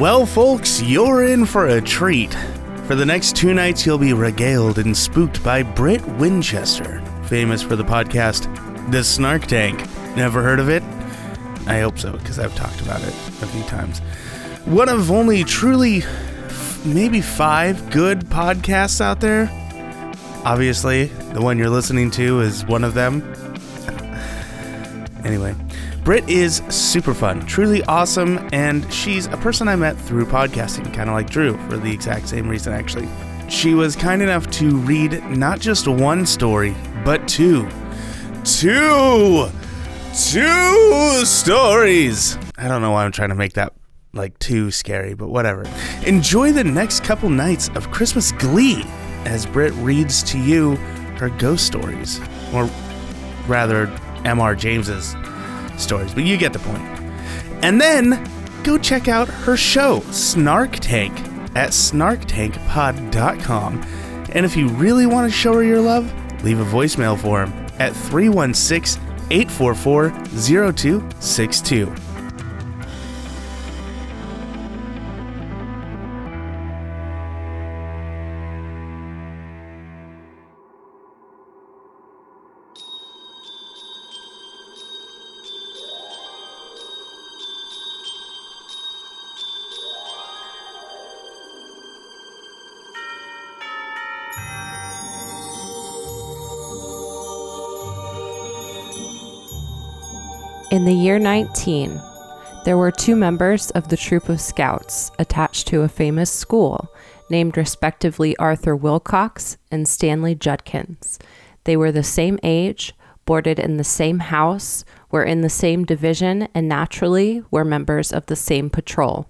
Well, folks, you're in for a treat. For the next two nights, you'll be regaled and spooked by Britt Winchester, famous for the podcast The Snark Tank. Never heard of it? I hope so, because I've talked about it a few times. One of only truly maybe five good podcasts out there. Obviously, the one you're listening to is one of them. anyway, Britt is super fun, truly awesome, and she's a person I met through podcasting, kind of like Drew, for the exact same reason, actually. She was kind enough to read not just one story, but two. Two! Two stories! I don't know why I'm trying to make that like too scary, but whatever. Enjoy the next couple nights of Christmas glee as Britt reads to you her ghost stories, or rather, M.R. James's stories, but you get the point. And then go check out her show, Snark Tank, at snarktankpod.com. And if you really want to show her your love, leave a voicemail for him at 316 844 0262. In the year 19, there were two members of the troop of scouts attached to a famous school named respectively Arthur Wilcox and Stanley Judkins. They were the same age, boarded in the same house, were in the same division, and naturally were members of the same patrol.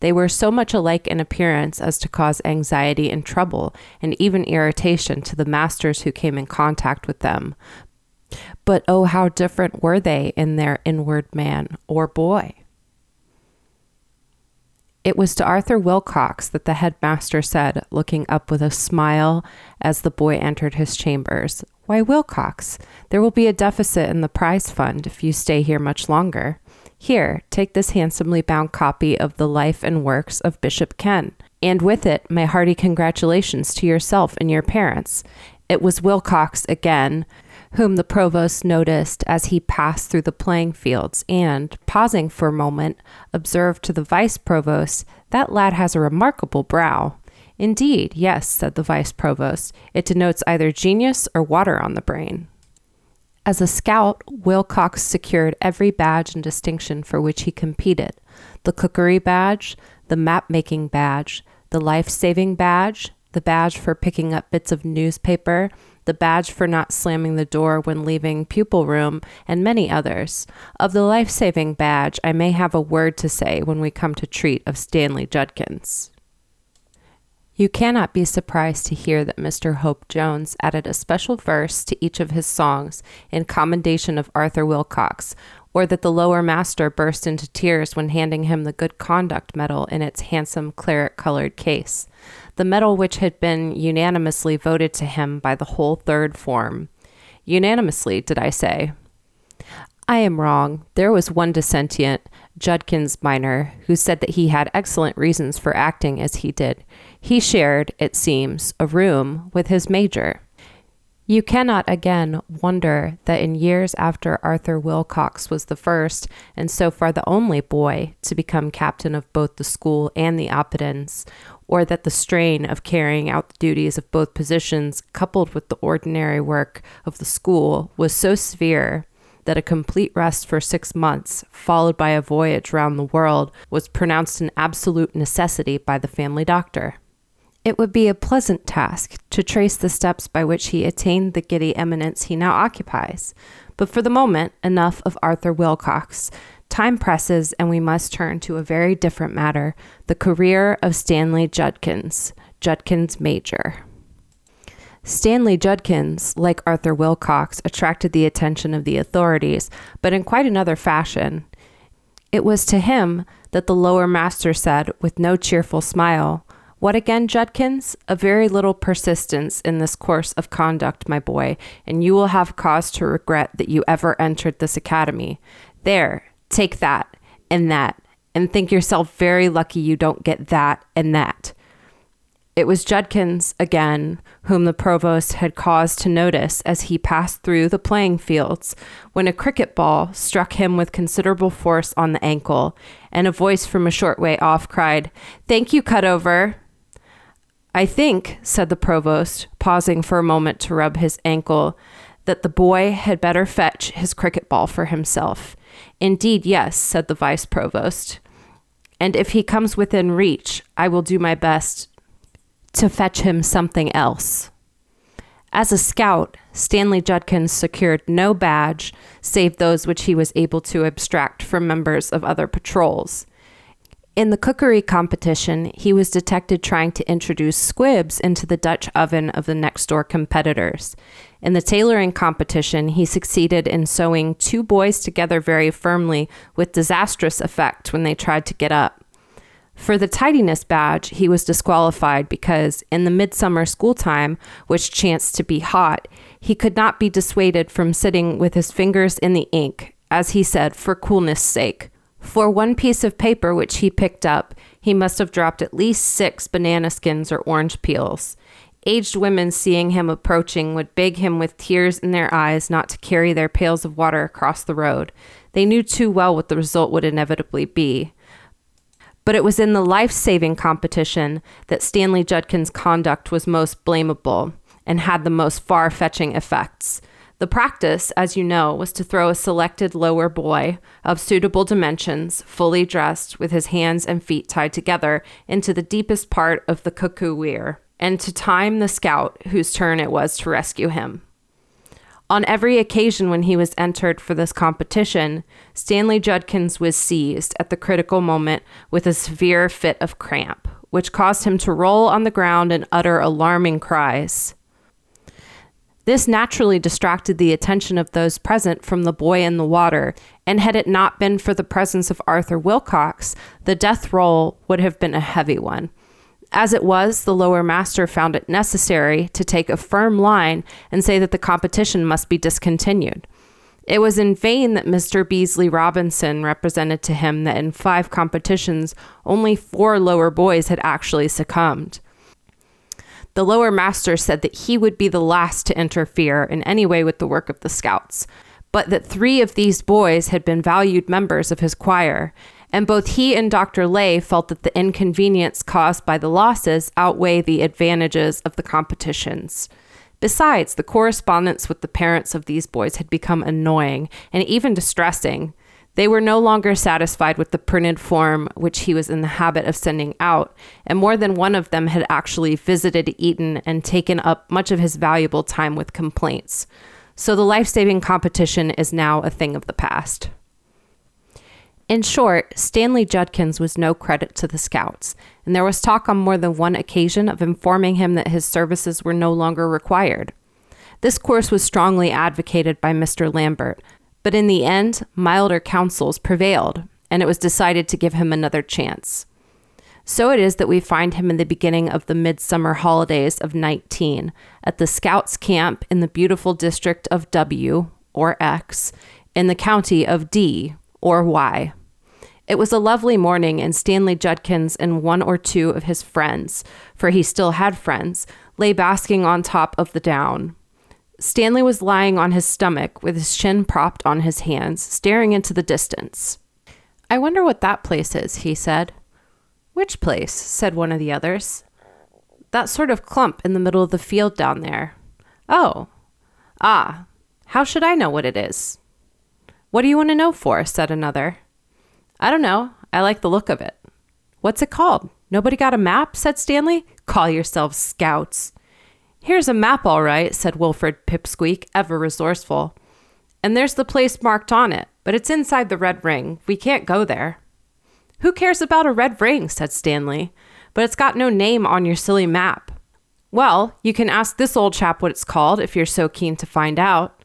They were so much alike in appearance as to cause anxiety and trouble, and even irritation to the masters who came in contact with them, but oh, how different were they in their inward man or boy? It was to Arthur Wilcox that the headmaster said, looking up with a smile as the boy entered his chambers, Why, Wilcox, there will be a deficit in the prize fund if you stay here much longer. Here, take this handsomely bound copy of the life and works of Bishop Ken, and with it, my hearty congratulations to yourself and your parents. It was Wilcox again whom the provost noticed as he passed through the playing fields, and, pausing for a moment, observed to the vice provost, That lad has a remarkable brow. Indeed, yes, said the vice provost. It denotes either genius or water on the brain. As a scout, Wilcox secured every badge and distinction for which he competed the cookery badge, the map making badge, the life saving badge, the badge for picking up bits of newspaper, the badge for not slamming the door when leaving pupil room, and many others. Of the life saving badge, I may have a word to say when we come to treat of Stanley Judkins. You cannot be surprised to hear that Mr. Hope Jones added a special verse to each of his songs in commendation of Arthur Wilcox, or that the lower master burst into tears when handing him the Good Conduct Medal in its handsome claret colored case the medal which had been unanimously voted to him by the whole third form. Unanimously, did I say? I am wrong. There was one dissentient, Judkins minor, who said that he had excellent reasons for acting as he did. He shared, it seems, a room with his major. You cannot again wonder that in years after Arthur Wilcox was the first, and so far the only boy, to become captain of both the school and the Oppidans, or that the strain of carrying out the duties of both positions, coupled with the ordinary work of the school, was so severe that a complete rest for six months, followed by a voyage round the world, was pronounced an absolute necessity by the family doctor. It would be a pleasant task to trace the steps by which he attained the giddy eminence he now occupies. But for the moment, enough of Arthur Wilcox. Time presses, and we must turn to a very different matter the career of Stanley Judkins, Judkins Major. Stanley Judkins, like Arthur Wilcox, attracted the attention of the authorities, but in quite another fashion. It was to him that the lower master said, with no cheerful smile, What again, Judkins? A very little persistence in this course of conduct, my boy, and you will have cause to regret that you ever entered this academy. There, Take that and that and think yourself very lucky you don't get that and that. It was Judkins, again, whom the provost had caused to notice as he passed through the playing fields, when a cricket ball struck him with considerable force on the ankle, and a voice from a short way off cried, Thank you, Cutover. I think, said the provost, pausing for a moment to rub his ankle, that the boy had better fetch his cricket ball for himself. Indeed, yes, said the vice provost. And if he comes within reach, I will do my best to fetch him something else. As a scout, Stanley Judkins secured no badge save those which he was able to abstract from members of other patrols. In the cookery competition, he was detected trying to introduce squibs into the Dutch oven of the next door competitors. In the tailoring competition, he succeeded in sewing two boys together very firmly with disastrous effect when they tried to get up. For the tidiness badge, he was disqualified because, in the midsummer school time, which chanced to be hot, he could not be dissuaded from sitting with his fingers in the ink, as he said, for coolness' sake. For one piece of paper which he picked up, he must have dropped at least six banana skins or orange peels. Aged women seeing him approaching would beg him with tears in their eyes not to carry their pails of water across the road. They knew too well what the result would inevitably be. But it was in the life saving competition that Stanley Judkins' conduct was most blamable and had the most far fetching effects. The practice, as you know, was to throw a selected lower boy of suitable dimensions, fully dressed, with his hands and feet tied together, into the deepest part of the cuckoo weir, and to time the scout whose turn it was to rescue him. On every occasion when he was entered for this competition, Stanley Judkins was seized at the critical moment with a severe fit of cramp, which caused him to roll on the ground and utter alarming cries. This naturally distracted the attention of those present from the boy in the water, and had it not been for the presence of Arthur Wilcox, the death roll would have been a heavy one. As it was, the lower master found it necessary to take a firm line and say that the competition must be discontinued. It was in vain that Mr. Beasley Robinson represented to him that in five competitions, only four lower boys had actually succumbed. The lower master said that he would be the last to interfere in any way with the work of the scouts, but that three of these boys had been valued members of his choir, and both he and Dr. Ley felt that the inconvenience caused by the losses outweigh the advantages of the competitions. Besides, the correspondence with the parents of these boys had become annoying and even distressing. They were no longer satisfied with the printed form which he was in the habit of sending out, and more than one of them had actually visited Eton and taken up much of his valuable time with complaints. So the life saving competition is now a thing of the past. In short, Stanley Judkins was no credit to the Scouts, and there was talk on more than one occasion of informing him that his services were no longer required. This course was strongly advocated by Mr. Lambert, but in the end, milder counsels prevailed, and it was decided to give him another chance. So it is that we find him in the beginning of the midsummer holidays of 19 at the Scouts camp in the beautiful district of W, or X, in the county of D, or Y. It was a lovely morning, and Stanley Judkins and one or two of his friends, for he still had friends, lay basking on top of the down. Stanley was lying on his stomach with his chin propped on his hands, staring into the distance. I wonder what that place is, he said. Which place? said one of the others. That sort of clump in the middle of the field down there. Oh. Ah. How should I know what it is? What do you want to know for? said another. I don't know. I like the look of it. What's it called? Nobody got a map? said Stanley. Call yourselves scouts. Here's a map, all right, said Wilfred Pipsqueak, ever resourceful. And there's the place marked on it, but it's inside the red ring. We can't go there. Who cares about a red ring? said Stanley. But it's got no name on your silly map. Well, you can ask this old chap what it's called if you're so keen to find out.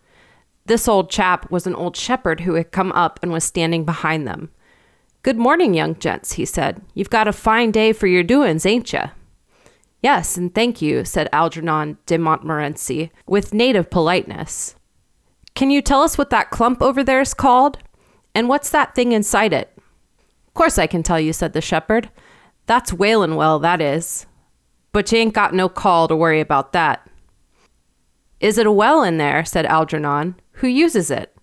This old chap was an old shepherd who had come up and was standing behind them. Good morning, young gents, he said. You've got a fine day for your doin's, ain't you? Yes, and thank you, said Algernon de Montmorency, with native politeness. Can you tell us what that clump over there is called? And what's that thing inside it? Course I can tell you, said the shepherd. That's Wailin' well, that is. But you ain't got no call to worry about that. Is it a well in there? said Algernon. Who uses it?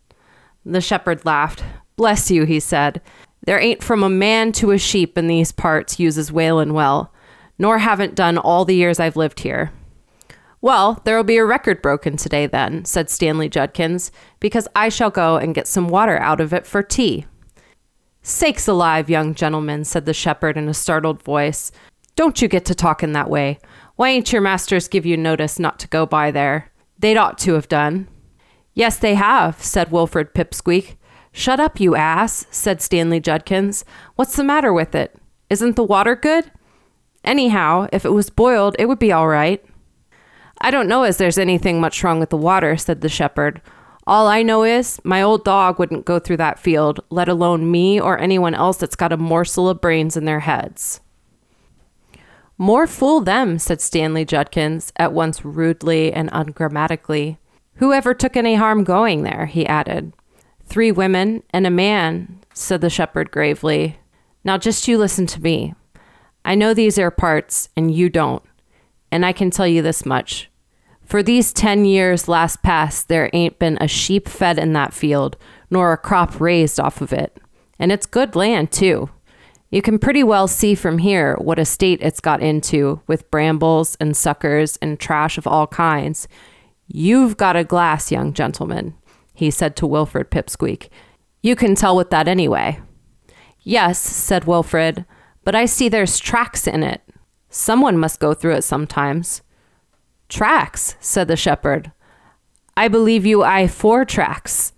The shepherd laughed. Bless you, he said. There ain't from a man to a sheep in these parts uses Wailin' well, nor haven't done all the years I've lived here. Well, there'll be a record broken today, then, said Stanley Judkins, because I shall go and get some water out of it for tea. Sakes alive, young gentleman, said the shepherd in a startled voice. Don't you get to talking that way. Why ain't your masters give you notice not to go by there? They'd ought to have done. Yes, they have, said Wilfred Pipsqueak. Shut up, you ass, said Stanley Judkins. What's the matter with it? Isn't the water good? Anyhow, if it was boiled, it would be all right. I don't know as there's anything much wrong with the water, said the shepherd. All I know is my old dog wouldn't go through that field, let alone me or anyone else that's got a morsel of brains in their heads. More fool them, said Stanley Judkins, at once rudely and ungrammatically. Whoever took any harm going there? he added. Three women and a man, said the shepherd gravely. Now just you listen to me. I know these are parts, and you don't. And I can tell you this much. For these 10 years last past, there ain't been a sheep fed in that field, nor a crop raised off of it. And it's good land, too. You can pretty well see from here what a state it's got into, with brambles and suckers and trash of all kinds. You've got a glass, young gentleman, he said to Wilfred Pipsqueak. You can tell with that anyway. Yes, said Wilfred, but I see there's tracks in it. Someone must go through it sometimes. Tracks, said the shepherd. I believe you I four tracks.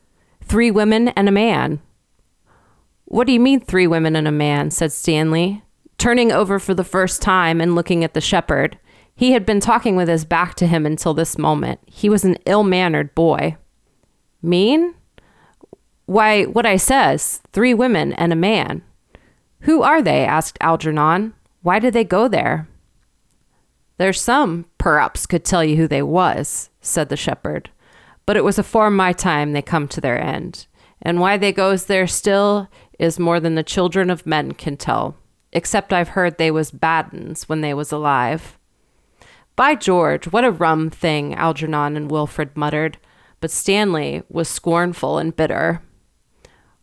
Three women and a man. What do you mean, three women and a man? said Stanley, turning over for the first time and looking at the shepherd. He had been talking with his back to him until this moment. He was an ill mannered boy. Mean? Why, what I says three women and a man. Who are they? asked Algernon. Why did they go there? There's some, perhaps, could tell you who they was, said the shepherd. But it was afore my time they come to their end. And why they goes there still is more than the children of men can tell, except I've heard they was bad uns when they was alive. By George, what a rum thing, Algernon and Wilfred muttered, but Stanley was scornful and bitter.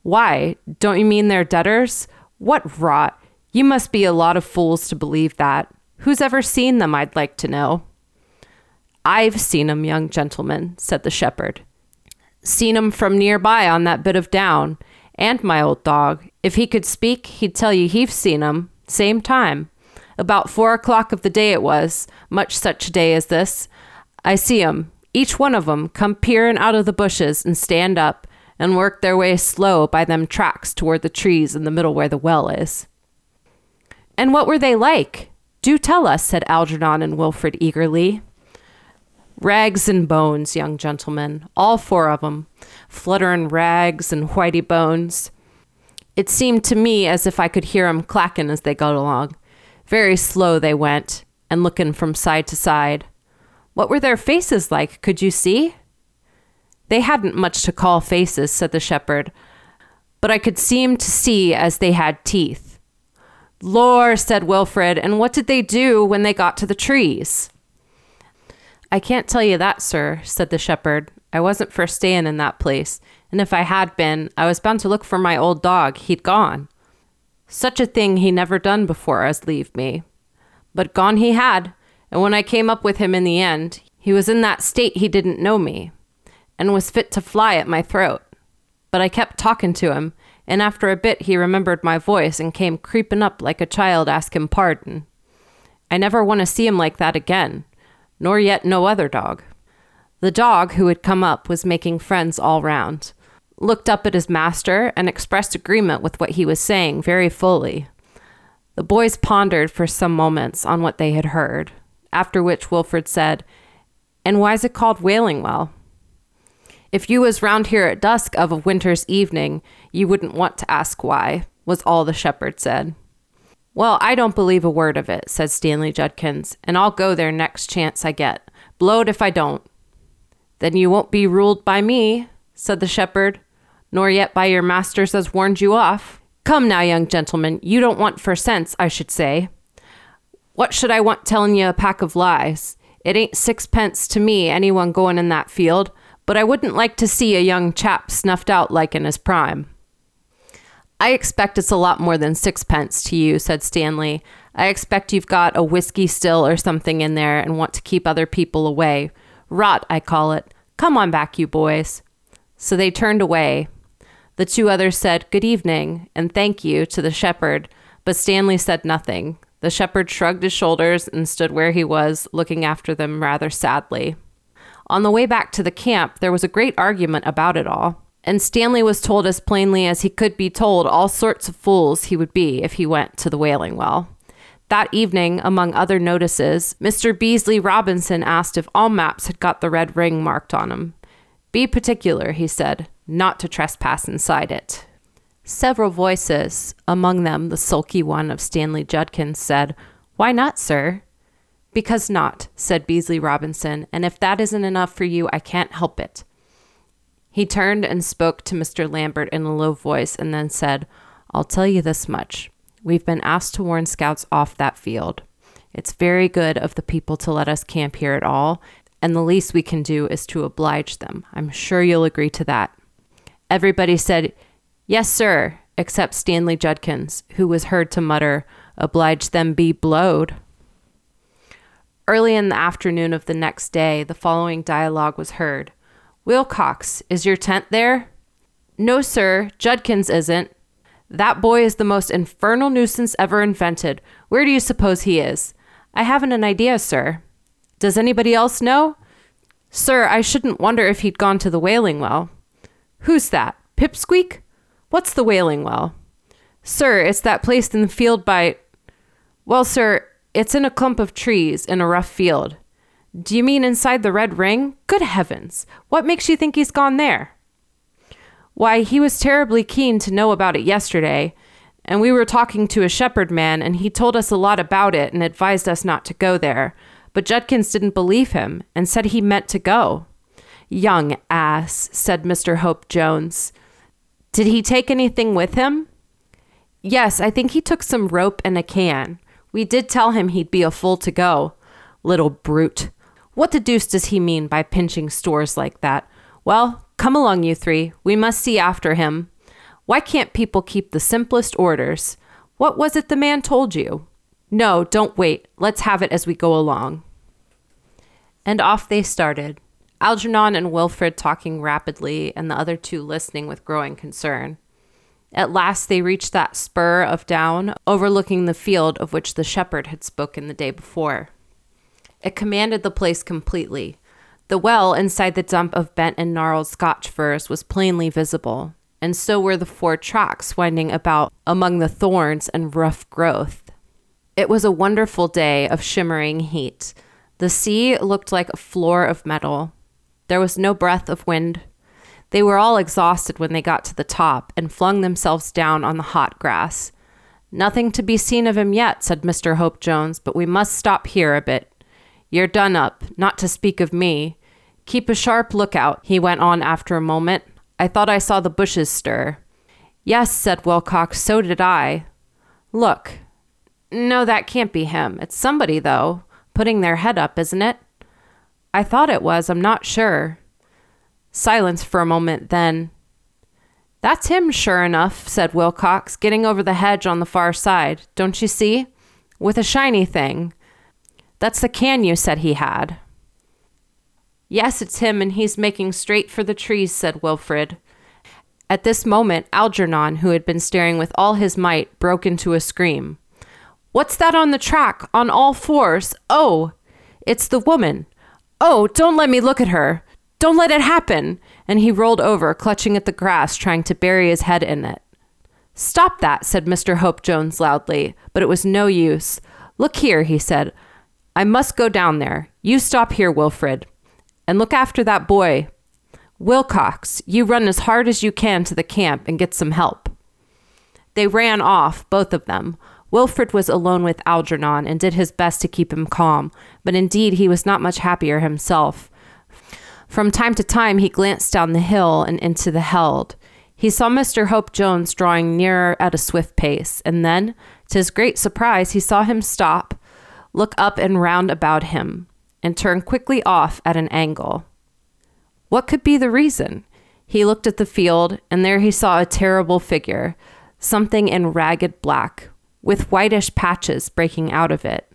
Why, don't you mean they're debtors? What rot! You must be a lot of fools to believe that. Who's ever seen them, I'd like to know? I've seen 'em, young gentleman, said the shepherd. Seen 'em from nearby on that bit of down, and my old dog. If he could speak, he'd tell you he've seen 'em. Same time. About four o'clock of the day it was, much such a day as this. I see 'em, each one of 'em, come peering out of the bushes and stand up and work their way slow by them tracks toward the trees in the middle where the well is. And what were they like? Do tell us, said Algernon and Wilfred eagerly. Rags and bones, young gentlemen, all four of 'em, flutterin' rags and whitey bones. It seemed to me as if I could hear 'em clackin' as they got along. Very slow they went, and lookin' from side to side. What were their faces like, could you see? They hadn't much to call faces, said the shepherd, but I could seem to see as they had teeth. Lor, said Wilfred, and what did they do when they got to the trees? I can't tell you that, sir, said the shepherd. I wasn't for staying in that place, and if I had been, I was bound to look for my old dog. He'd gone. Such a thing he never done before as leave me. But gone he had, and when I came up with him in the end, he was in that state he didn't know me, and was fit to fly at my throat. But I kept talking to him, and after a bit he remembered my voice and came creeping up like a child asking pardon. I never want to see him like that again, nor yet no other dog. The dog who had come up was making friends all round, looked up at his master, and expressed agreement with what he was saying very fully. The boys pondered for some moments on what they had heard, after which Wilfred said, And why's it called Wailing Well? If you was round here at dusk of a winter's evening, you wouldn't want to ask why, was all the shepherd said. Well, I don't believe a word of it, said Stanley Judkins, and I'll go there next chance I get. Blowed if I don't. Then you won't be ruled by me, said the shepherd, nor yet by your masters as warned you off. Come now, young gentleman, you don't want for sense, I should say. What should I want telling you a pack of lies? It ain't sixpence to me, anyone going in that field, but I wouldn't like to see a young chap snuffed out like in his prime. I expect it's a lot more than sixpence to you, said Stanley. I expect you've got a whiskey still or something in there and want to keep other people away. Rot, I call it. Come on back, you boys. So they turned away. The two others said good evening and thank you to the shepherd, but Stanley said nothing. The shepherd shrugged his shoulders and stood where he was, looking after them rather sadly. On the way back to the camp, there was a great argument about it all, and Stanley was told as plainly as he could be told all sorts of fools he would be if he went to the Wailing well. That evening, among other notices, Mr. Beasley Robinson asked if all maps had got the red ring marked on them. Be particular, he said, not to trespass inside it. Several voices, among them the sulky one of Stanley Judkins, said, Why not, sir? Because not, said Beasley Robinson, and if that isn't enough for you, I can't help it. He turned and spoke to Mr. Lambert in a low voice and then said, I'll tell you this much. We've been asked to warn scouts off that field. It's very good of the people to let us camp here at all, and the least we can do is to oblige them. I'm sure you'll agree to that. Everybody said, Yes, sir, except Stanley Judkins, who was heard to mutter, Oblige them be blowed. Early in the afternoon of the next day, the following dialogue was heard Wilcox, is your tent there? No, sir, Judkins isn't. That boy is the most infernal nuisance ever invented. Where do you suppose he is? I haven't an idea, sir. Does anybody else know? Sir, I shouldn't wonder if he'd gone to the Wailing well. Who's that? Pipsqueak? What's the Wailing well? Sir, it's that place in the field by. Well, sir, it's in a clump of trees in a rough field. Do you mean inside the red ring? Good heavens! What makes you think he's gone there? Why, he was terribly keen to know about it yesterday, and we were talking to a shepherd man, and he told us a lot about it and advised us not to go there. But Judkins didn't believe him and said he meant to go. Young ass, said Mr. Hope Jones. Did he take anything with him? Yes, I think he took some rope and a can. We did tell him he'd be a fool to go. Little brute. What the deuce does he mean by pinching stores like that? Well, come along, you three. We must see after him. Why can't people keep the simplest orders? What was it the man told you? No, don't wait. Let's have it as we go along. And off they started. Algernon and Wilfred talking rapidly, and the other two listening with growing concern. At last they reached that spur of down overlooking the field of which the shepherd had spoken the day before. It commanded the place completely. The well inside the dump of bent and gnarled Scotch firs was plainly visible, and so were the four tracks winding about among the thorns and rough growth. It was a wonderful day of shimmering heat. The sea looked like a floor of metal, there was no breath of wind. They were all exhausted when they got to the top and flung themselves down on the hot grass. Nothing to be seen of him yet, said Mr. Hope Jones, but we must stop here a bit. You're done up, not to speak of me. Keep a sharp lookout, he went on after a moment. I thought I saw the bushes stir. Yes, said Wilcox, so did I. Look. No, that can't be him. It's somebody, though, putting their head up, isn't it? I thought it was, I'm not sure. Silence for a moment, then. That's him, sure enough, said Wilcox, getting over the hedge on the far side. Don't you see? With a shiny thing. That's the can you said he had. Yes, it's him, and he's making straight for the trees, said Wilfred. At this moment, Algernon, who had been staring with all his might, broke into a scream. What's that on the track, on all fours? Oh, it's the woman. Oh, don't let me look at her. Don't let it happen. And he rolled over, clutching at the grass, trying to bury his head in it. Stop that, said Mr. Hope Jones loudly, but it was no use. Look here, he said. I must go down there. You stop here, Wilfred, and look after that boy. Wilcox, you run as hard as you can to the camp and get some help. They ran off, both of them, Wilfred was alone with Algernon and did his best to keep him calm, but indeed he was not much happier himself. From time to time he glanced down the hill and into the held. He saw Mr. Hope Jones drawing nearer at a swift pace, and then, to his great surprise, he saw him stop, look up and round about him, and turn quickly off at an angle. What could be the reason? He looked at the field, and there he saw a terrible figure, something in ragged black, with whitish patches breaking out of it.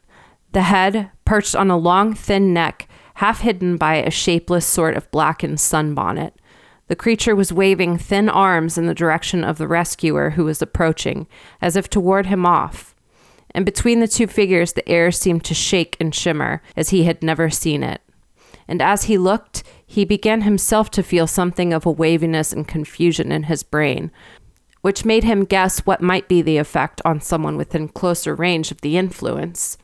The head, perched on a long, thin neck, half hidden by a shapeless sort of blackened sunbonnet. The creature was waving thin arms in the direction of the rescuer who was approaching, as if to ward him off. And between the two figures, the air seemed to shake and shimmer as he had never seen it. And as he looked, he began himself to feel something of a waviness and confusion in his brain, which made him guess what might be the effect on someone within closer range of the influence.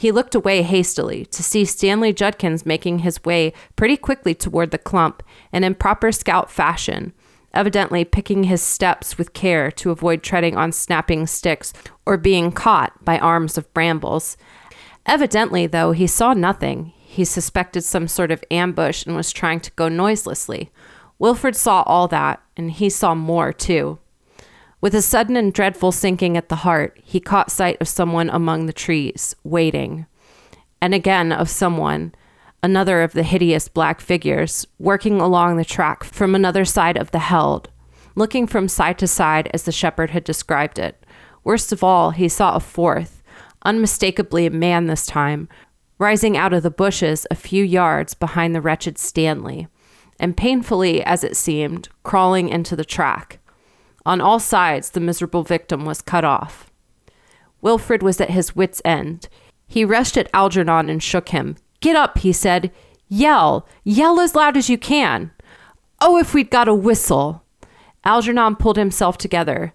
He looked away hastily to see Stanley Judkins making his way pretty quickly toward the clump in proper scout fashion, evidently picking his steps with care to avoid treading on snapping sticks or being caught by arms of brambles. Evidently, though, he saw nothing. He suspected some sort of ambush and was trying to go noiselessly. Wilfred saw all that, and he saw more, too. With a sudden and dreadful sinking at the heart, he caught sight of someone among the trees, waiting. And again of someone, another of the hideous black figures, working along the track from another side of the held, looking from side to side as the shepherd had described it. Worst of all, he saw a fourth, unmistakably a man this time, rising out of the bushes a few yards behind the wretched Stanley, and painfully, as it seemed, crawling into the track. On all sides, the miserable victim was cut off. Wilfred was at his wits' end. He rushed at Algernon and shook him. Get up, he said. Yell! Yell as loud as you can! Oh, if we'd got a whistle! Algernon pulled himself together.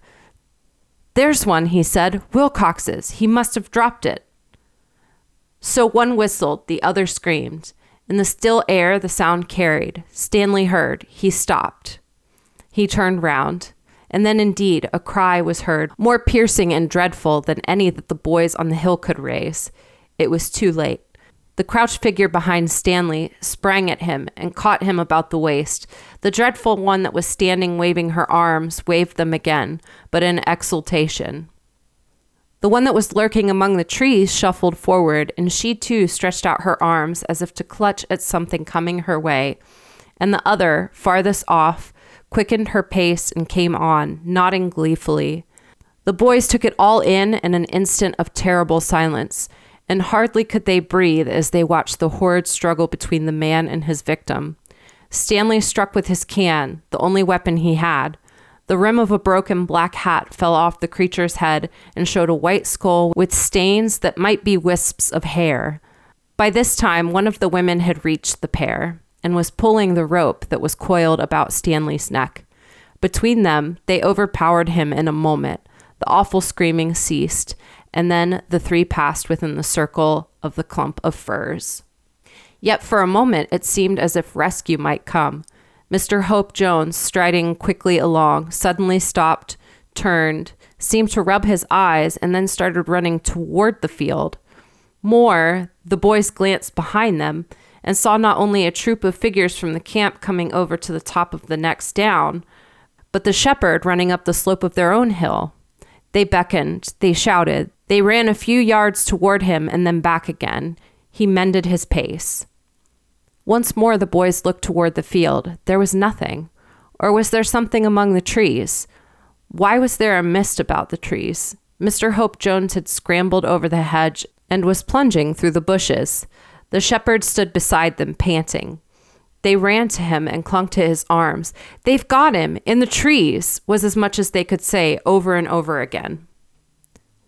There's one, he said. Wilcox's. He must have dropped it. So one whistled, the other screamed. In the still air, the sound carried. Stanley heard. He stopped. He turned round. And then indeed a cry was heard, more piercing and dreadful than any that the boys on the hill could raise. It was too late. The crouched figure behind Stanley sprang at him and caught him about the waist. The dreadful one that was standing waving her arms waved them again, but in exultation. The one that was lurking among the trees shuffled forward, and she too stretched out her arms as if to clutch at something coming her way. And the other, farthest off, quickened her pace and came on, nodding gleefully. The boys took it all in in an instant of terrible silence, and hardly could they breathe as they watched the horrid struggle between the man and his victim. Stanley struck with his can, the only weapon he had. The rim of a broken black hat fell off the creature's head and showed a white skull with stains that might be wisps of hair. By this time, one of the women had reached the pair and was pulling the rope that was coiled about Stanley's neck. Between them, they overpowered him in a moment. The awful screaming ceased, and then the three passed within the circle of the clump of firs. Yet for a moment it seemed as if rescue might come. Mr. Hope Jones, striding quickly along, suddenly stopped, turned, seemed to rub his eyes, and then started running toward the field. More, the boys glanced behind them and saw not only a troop of figures from the camp coming over to the top of the next down, but the shepherd running up the slope of their own hill. They beckoned, they shouted, they ran a few yards toward him and then back again. He mended his pace. Once more the boys looked toward the field. There was nothing. Or was there something among the trees? Why was there a mist about the trees? Mr. Hope Jones had scrambled over the hedge and was plunging through the bushes. The shepherd stood beside them, panting. They ran to him and clung to his arms. They've got him in the trees, was as much as they could say over and over again.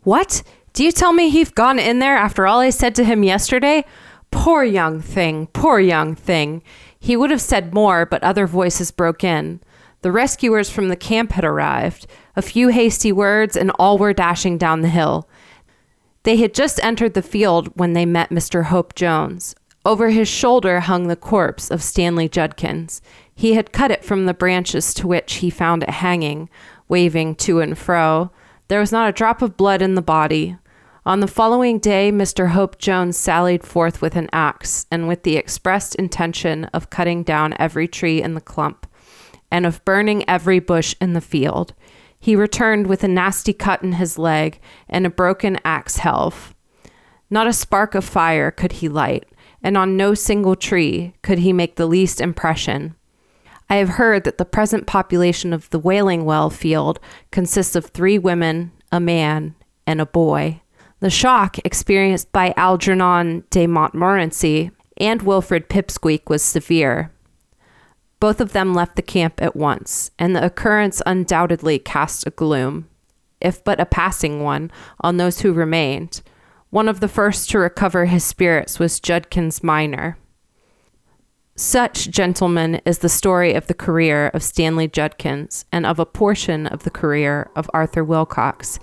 What? Do you tell me he've gone in there after all I said to him yesterday? Poor young thing, poor young thing. He would have said more, but other voices broke in. The rescuers from the camp had arrived. A few hasty words, and all were dashing down the hill. They had just entered the field when they met Mr. Hope Jones. Over his shoulder hung the corpse of Stanley Judkins. He had cut it from the branches to which he found it hanging, waving to and fro. There was not a drop of blood in the body. On the following day, Mr. Hope Jones sallied forth with an axe, and with the expressed intention of cutting down every tree in the clump. and of burning every bush in the field. He returned with a nasty cut in his leg and a broken axe helve. Not a spark of fire could he light, and on no single tree could he make the least impression. I have heard that the present population of the Wailing Well field consists of three women, a man, and a boy. The shock experienced by Algernon de Montmorency and Wilfred Pipsqueak was severe. Both of them left the camp at once, and the occurrence undoubtedly cast a gloom, if but a passing one, on those who remained. One of the first to recover his spirits was Judkins Minor. Such, gentlemen, is the story of the career of Stanley Judkins and of a portion of the career of Arthur Wilcox.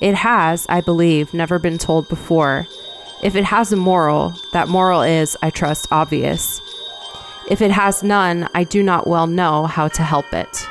It has, I believe, never been told before. If it has a moral, that moral is, I trust, obvious. If it has none, I do not well know how to help it.